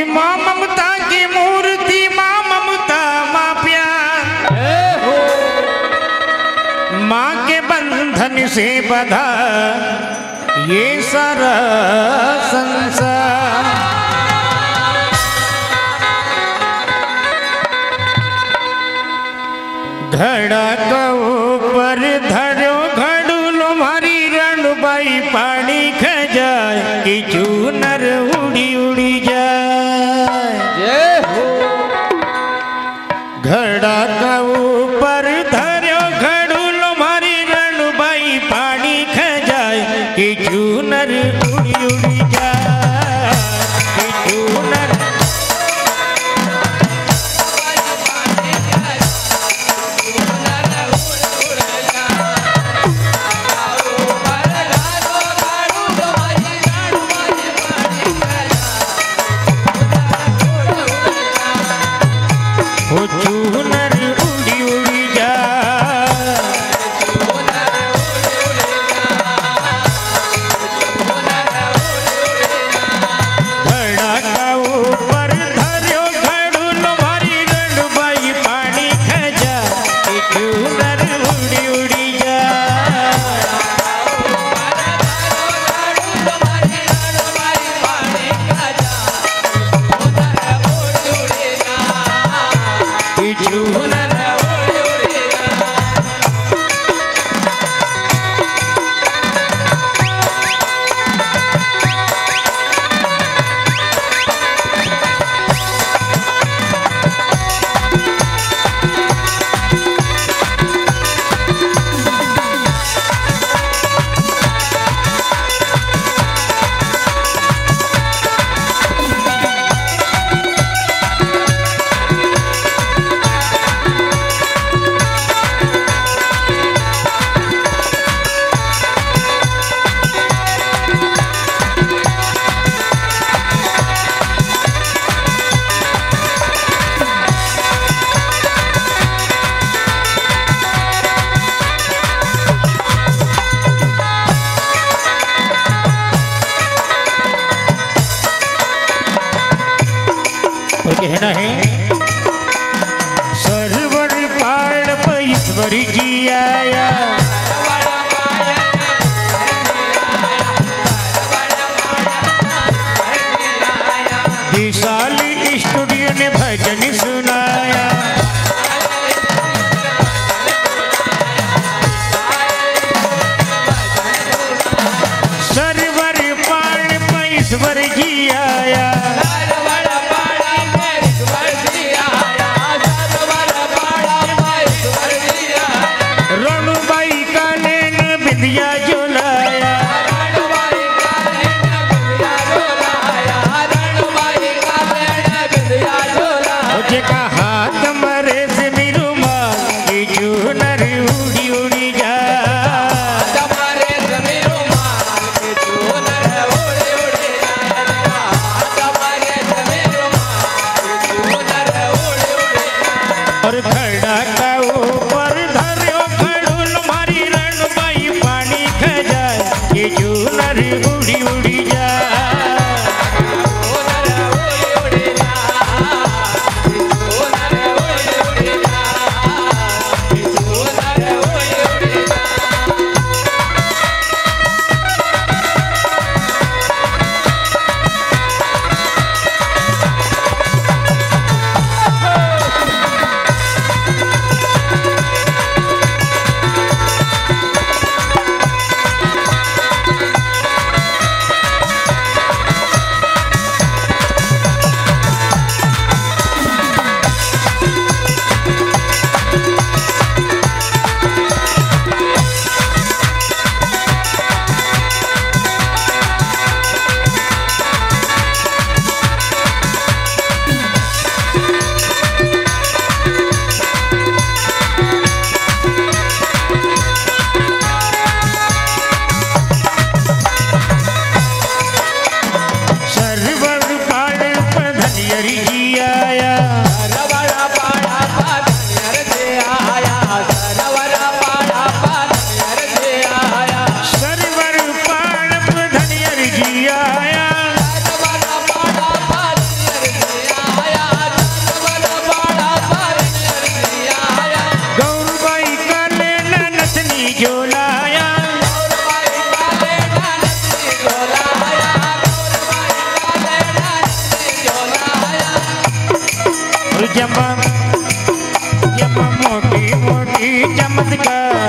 कि माँ ममता की मूर्ति, माँ ममता, माँ प्यार। माँ के बंधन से बधा ये सारा संसार। घड़ा का पर धरो तो कहना है। सरवर पार पर ईश्वर जी आया। विशाल स्टूडियो ने भजन सुनाया। जमा जमा मोटी मोटी चमत्कार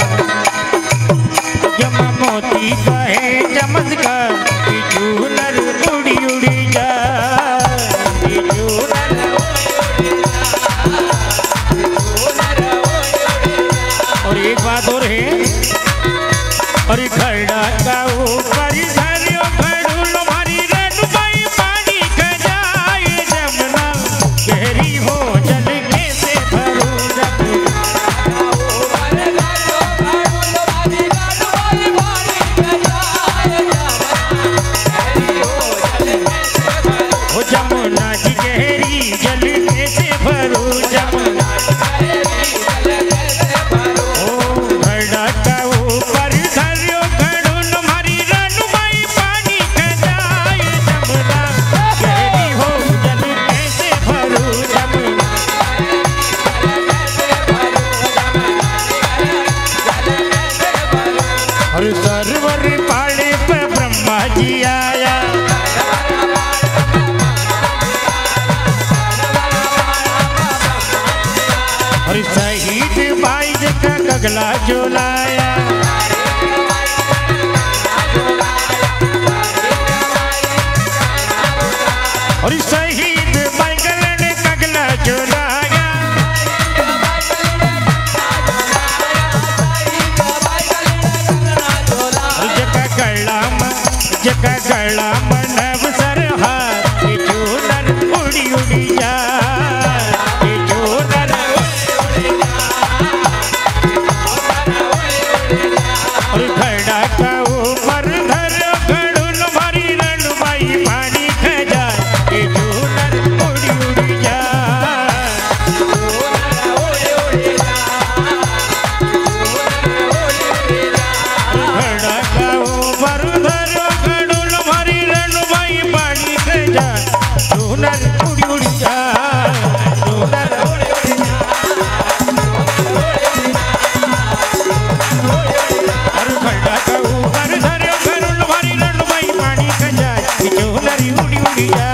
अगला झुलाया और शहीद बैगल ने अगला झुलाया जगह कर लाम जगह कर लाम। yeah.